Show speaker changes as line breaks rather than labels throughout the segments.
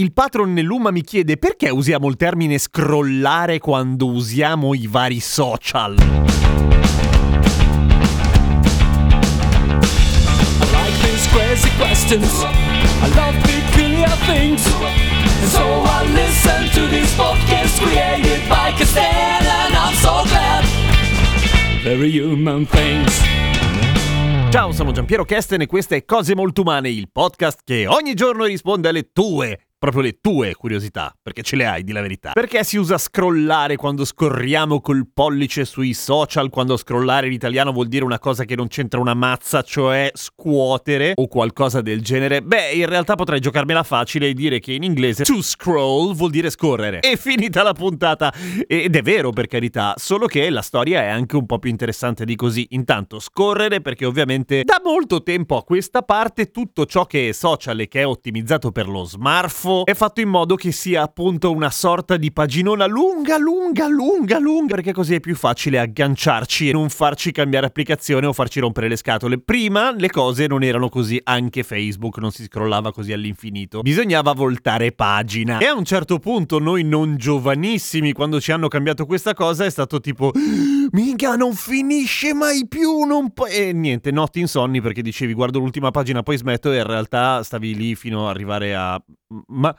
Il patron Nelluma mi chiede perché usiamo il termine scrollare quando usiamo i vari social. Ciao, sono Giampiero Kesten e questa è Cose Molto Umane, il podcast che ogni giorno risponde alle tue proprio le tue curiosità, perché ce le hai, di la verità. Perché si usa scrollare quando scorriamo col pollice sui social, quando scrollare in italiano vuol dire una cosa che non c'entra una mazza, cioè scuotere o qualcosa del genere? Beh, in realtà potrei giocarmela facile e dire che in inglese to scroll vuol dire scorrere. E finita la puntata. Ed è vero, per carità, solo che la storia è anche un po' più interessante di così. Intanto, scorrere perché ovviamente da molto tempo a questa parte tutto ciò che è social e che è ottimizzato per lo smartphone è fatto in modo che sia appunto una sorta di paginona lunga, lunga, lunga, lunga, perché così è più facile agganciarci e non farci cambiare applicazione o farci rompere le scatole. Prima le cose non erano così, anche Facebook non si scrollava così all'infinito. Bisognava voltare pagina. E a un certo punto noi non giovanissimi, quando ci hanno cambiato questa cosa, è stato tipo... Minchia, non finisce mai più, non po-". E niente, notti insonni perché dicevi guardo l'ultima pagina, poi smetto e in realtà stavi lì fino ad arrivare a ma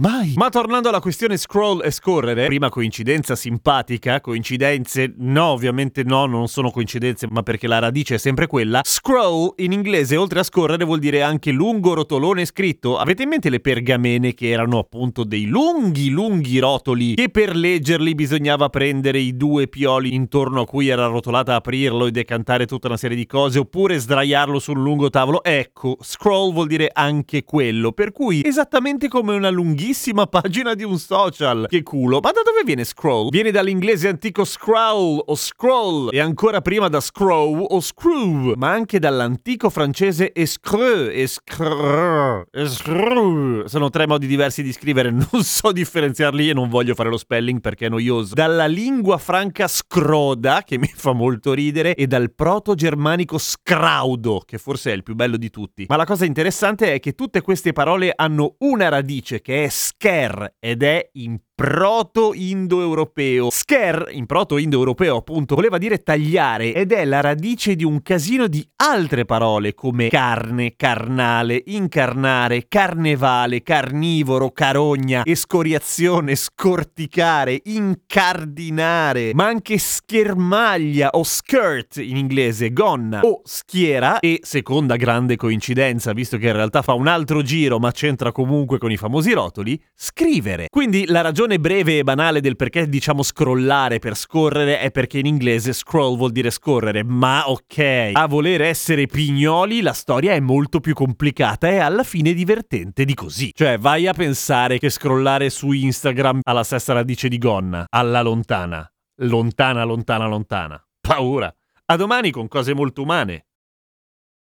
Mai! Ma tornando alla questione scroll e scorrere, prima coincidenza simpatica, coincidenze no, ovviamente no, non sono coincidenze, ma perché la radice è sempre quella. Scroll in inglese, oltre a scorrere, vuol dire anche lungo rotolone scritto. Avete in mente le pergamene che erano appunto dei lunghi, lunghi rotoli che per leggerli bisognava prendere i due pioli intorno a cui era rotolata, aprirlo e decantare tutta una serie di cose, oppure sdraiarlo sul lungo tavolo? Ecco, scroll vuol dire anche quello, per cui esattamente come una lunghissima lunghissima pagina di un social. Che culo. Ma da dove viene scroll? Viene dall'inglese antico scroll o scroll e ancora prima da scroll o screw, ma anche dall'antico francese escreux, escreux, escreux. Sono tre modi diversi di scrivere, non so differenziarli e non voglio fare lo spelling perché è noioso. Dalla lingua franca scroda, che mi fa molto ridere, e dal proto-germanico scraudo, che forse è il più bello di tutti. Ma la cosa interessante è che tutte queste parole hanno una radice che è sker ed è in proto-indoeuropeo. Sker, in proto-indoeuropeo appunto, voleva dire tagliare ed è la radice di un casino di altre parole come carne, carnale, incarnare, carnevale, carnivoro, carogna, escoriazione, scorticare, incardinare, ma anche schermaglia o skirt in inglese, gonna o schiera e seconda grande coincidenza, visto che in realtà fa un altro giro ma c'entra comunque con i famosi rotoli, scrivere. Quindi la ragione ragione breve e banale del perché diciamo scrollare per scorrere è perché in inglese scroll vuol dire scorrere, ma ok, a voler essere pignoli la storia è molto più complicata e alla fine divertente di così. Cioè vai a pensare che scrollare su Instagram ha la stessa radice di gonna, alla lontana, lontana, lontana, lontana. Paura. A domani con cose molto umane.